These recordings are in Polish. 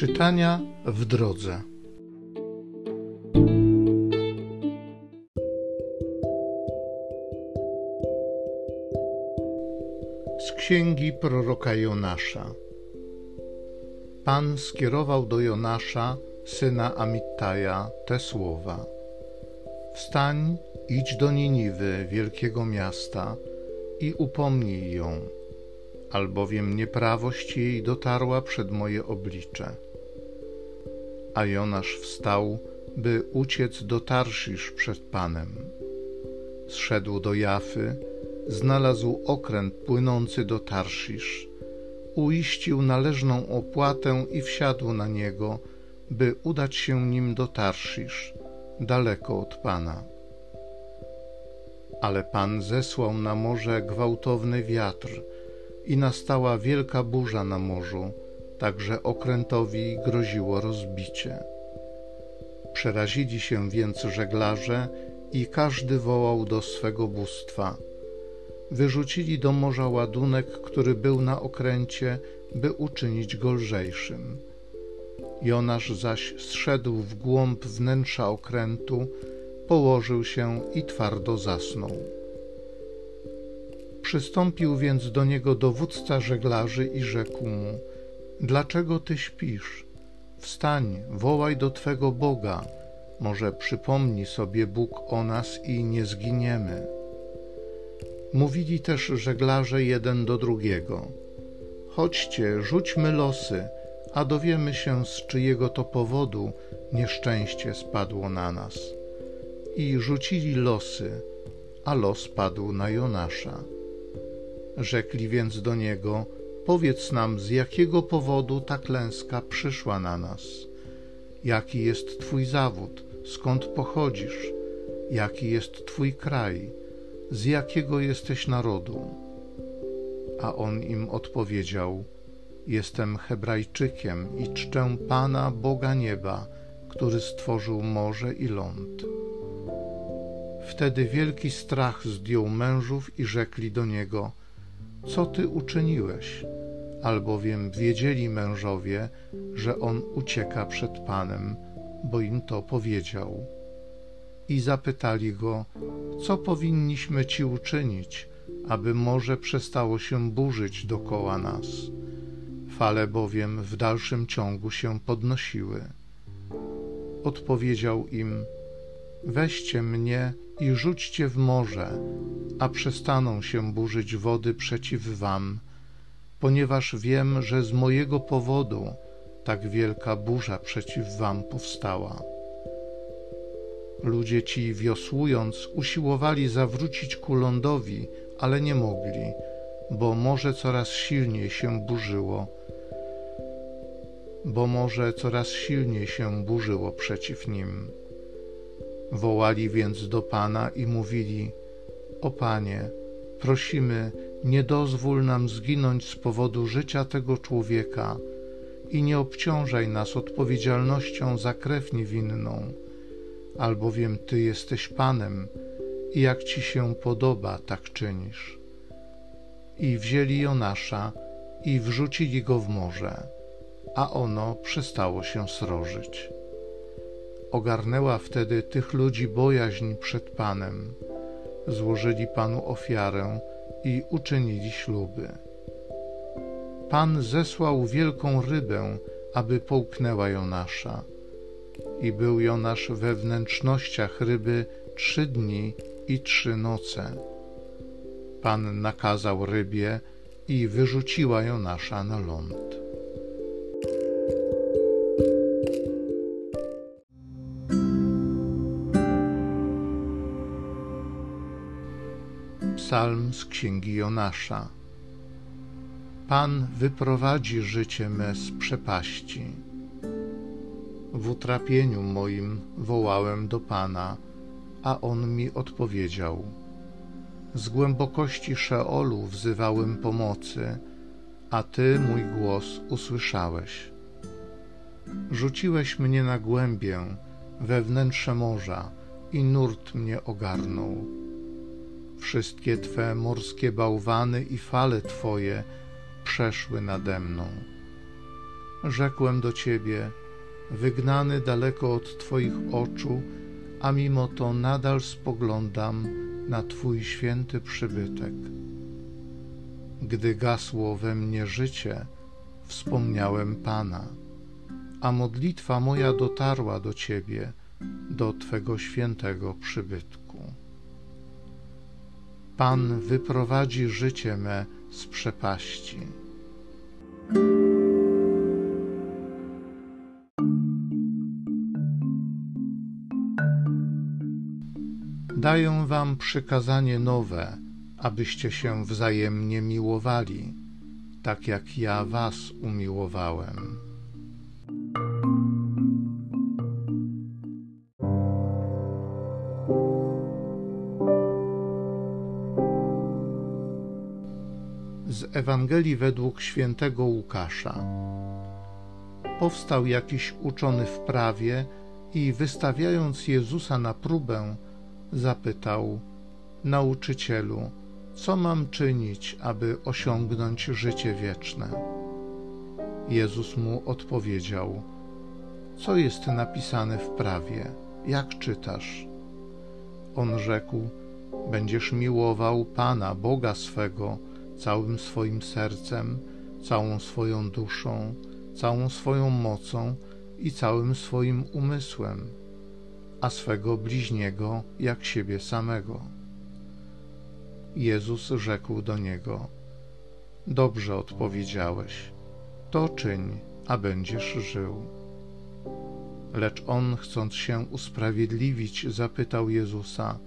Czytania w drodze. Z księgi proroka Jonasza. Pan skierował do Jonasza, syna Amittaja, te słowa: Wstań, idź do Niniwy, wielkiego miasta, i upomnij ją, albowiem nieprawość jej dotarła przed moje oblicze. A Jonasz wstał, by uciec do Tarszisz przed Panem. Zszedł do Jafy, znalazł okręt płynący do Tarszisz, uiścił należną opłatę i wsiadł na niego, by udać się nim do Tarszisz, daleko od Pana. Ale Pan zesłał na morze gwałtowny wiatr i nastała wielka burza na morzu, tak że okrętowi groziło rozbicie. Przerazili się więc żeglarze i każdy wołał do swego bóstwa. Wyrzucili do morza ładunek, który był na okręcie, by uczynić go lżejszym. Jonasz zaś zszedł w głąb wnętrza okrętu, położył się i twardo zasnął. Przystąpił więc do niego dowódca żeglarzy i rzekł mu: Dlaczego ty śpisz? Wstań, wołaj do twego Boga. Może przypomni sobie Bóg o nas i nie zginiemy. Mówili też żeglarze jeden do drugiego: Chodźcie, rzućmy losy, a dowiemy się, z czyjego to powodu nieszczęście spadło na nas. I rzucili losy, a los padł na Jonasza. Rzekli więc do niego: Powiedz nam, z jakiego powodu ta klęska przyszła na nas? Jaki jest Twój zawód? Skąd pochodzisz? Jaki jest Twój kraj? Z jakiego jesteś narodu? A on im odpowiedział: Jestem Hebrajczykiem i czczę Pana Boga nieba, który stworzył morze i ląd. Wtedy wielki strach zdjął mężów i rzekli do niego: Co ty uczyniłeś? Albowiem wiedzieli mężowie, że on ucieka przed Panem, bo im to powiedział. I zapytali go: Co powinniśmy ci uczynić, aby morze przestało się burzyć dokoła nas? Fale bowiem w dalszym ciągu się podnosiły. Odpowiedział im: Weźcie mnie i rzućcie w morze, a przestaną się burzyć wody przeciw wam, ponieważ wiem, że z mojego powodu tak wielka burza przeciw wam powstała. Ludzie ci wiosłując usiłowali zawrócić ku lądowi, ale nie mogli, bo morze coraz silniej się burzyło, bo morze coraz silniej się burzyło przeciw nim. Wołali więc do Pana i mówili: O Panie, prosimy, nie dozwól nam zginąć z powodu życia tego człowieka i nie obciążaj nas odpowiedzialnością za krew niewinną, albowiem Ty jesteś Panem i jak Ci się podoba, tak czynisz. I wzięli Jonasza i wrzucili go w morze, a ono przestało się srożyć. Ogarnęła wtedy tych ludzi bojaźń przed Panem. Złożyli Panu ofiarę i uczynili śluby. Pan zesłał wielką rybę, aby połknęła Jonasza. I był Jonasz we wnętrznościach ryby trzy dni i trzy noce. Pan nakazał rybie i wyrzuciła Jonasza na ląd. Psalm z księgi Jonasza. Pan wyprowadzi życie me z przepaści. W utrapieniu moim wołałem do Pana, a On mi odpowiedział. Z głębokości Szeolu wzywałem pomocy, a Ty mój głos usłyszałeś. Rzuciłeś mnie na głębię, we wnętrze morza i nurt mnie ogarnął Wszystkie Twe morskie bałwany i fale Twoje przeszły nade mną. rzekłem do Ciebie, wygnany daleko od Twoich oczu, a mimo to nadal spoglądam na Twój święty przybytek. Gdy gasło we mnie życie, wspomniałem Pana, a modlitwa moja dotarła do Ciebie, do Twego świętego przybytku. Pan wyprowadzi życie me z przepaści. Daję wam przykazanie nowe, abyście się wzajemnie miłowali, tak jak ja was umiłowałem. Ewangelii według świętego Łukasza. Powstał jakiś uczony w prawie i wystawiając Jezusa na próbę, zapytał: Nauczycielu, co mam czynić, aby osiągnąć życie wieczne? Jezus mu odpowiedział: Co jest napisane w prawie? Jak czytasz? On rzekł: Będziesz miłował Pana, Boga swego, całym swoim sercem, całą swoją duszą, całą swoją mocą i całym swoim umysłem a swego bliźniego jak siebie samego. Jezus rzekł do niego: Dobrze odpowiedziałeś, to czyń, a będziesz żył. Lecz on, chcąc się usprawiedliwić, zapytał Jezusa: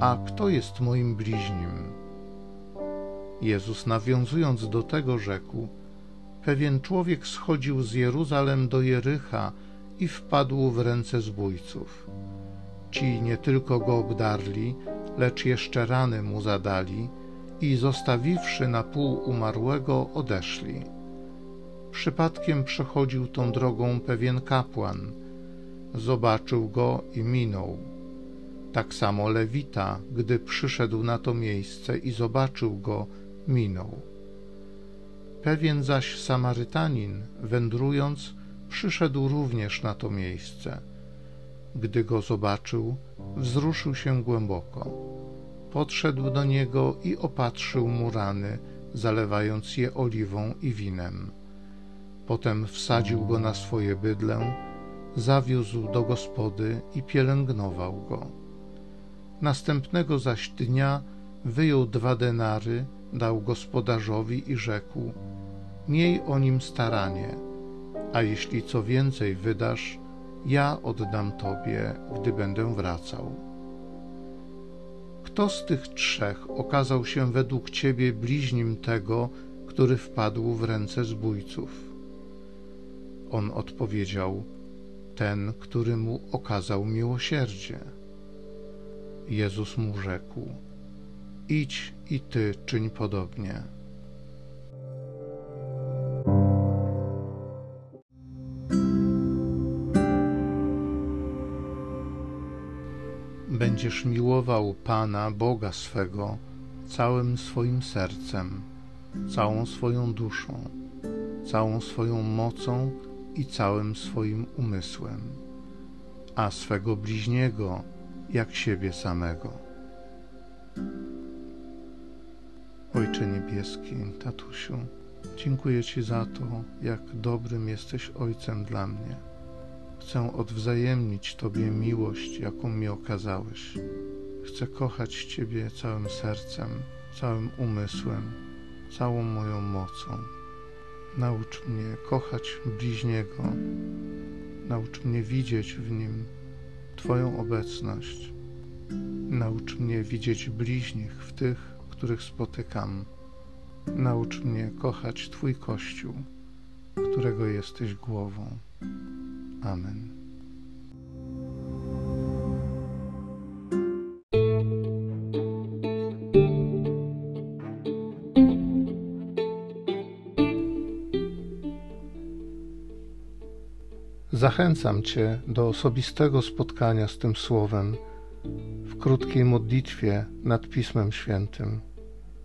A kto jest moim bliźnim? Jezus, nawiązując do tego, rzekł: Pewien człowiek schodził z Jeruzalem do Jericha i wpadł w ręce zbójców. Ci nie tylko go obdarli, lecz jeszcze rany mu zadali i zostawiwszy na pół umarłego, odeszli. Przypadkiem przechodził tą drogą pewien kapłan. Zobaczył go i minął. Tak samo Lewita, gdy przyszedł na to miejsce i zobaczył go, minął. Pewien zaś Samarytanin, wędrując, przyszedł również na to miejsce. Gdy go zobaczył, wzruszył się głęboko. Podszedł do niego i opatrzył mu rany, zalewając je oliwą i winem. Potem wsadził go na swoje bydlę, zawiózł do gospody i pielęgnował go. Następnego zaś dnia wyjął dwa denary, dał gospodarzowi i rzekł: Miej o nim staranie a jeśli co więcej wydasz, ja oddam Tobie, gdy będę wracał. Kto z tych trzech okazał się według Ciebie bliźnim tego, który wpadł w ręce zbójców? On odpowiedział: Ten, który mu okazał miłosierdzie. Jezus mu rzekł: Idź i ty czyń podobnie. będziesz miłował Pana Boga swego całym swoim sercem, całą swoją duszą, całą swoją mocą i całym swoim umysłem, a swego bliźniego jak siebie samego. Ojcze Niebieski, tatusiu, dziękuję Ci za to, jak dobrym jesteś Ojcem dla mnie Chcę odwzajemnić Tobie miłość, jaką mi okazałeś. Chcę kochać Ciebie całym sercem, całym umysłem, całą moją mocą. Naucz mnie kochać bliźniego, naucz mnie widzieć w nim Twoją obecność. Naucz mnie widzieć bliźnich w tych, których spotykam. Naucz mnie kochać Twój Kościół, którego jesteś głową. Amen. Zachęcam Cię do osobistego spotkania z tym Słowem w krótkiej modlitwie nad Pismem Świętym.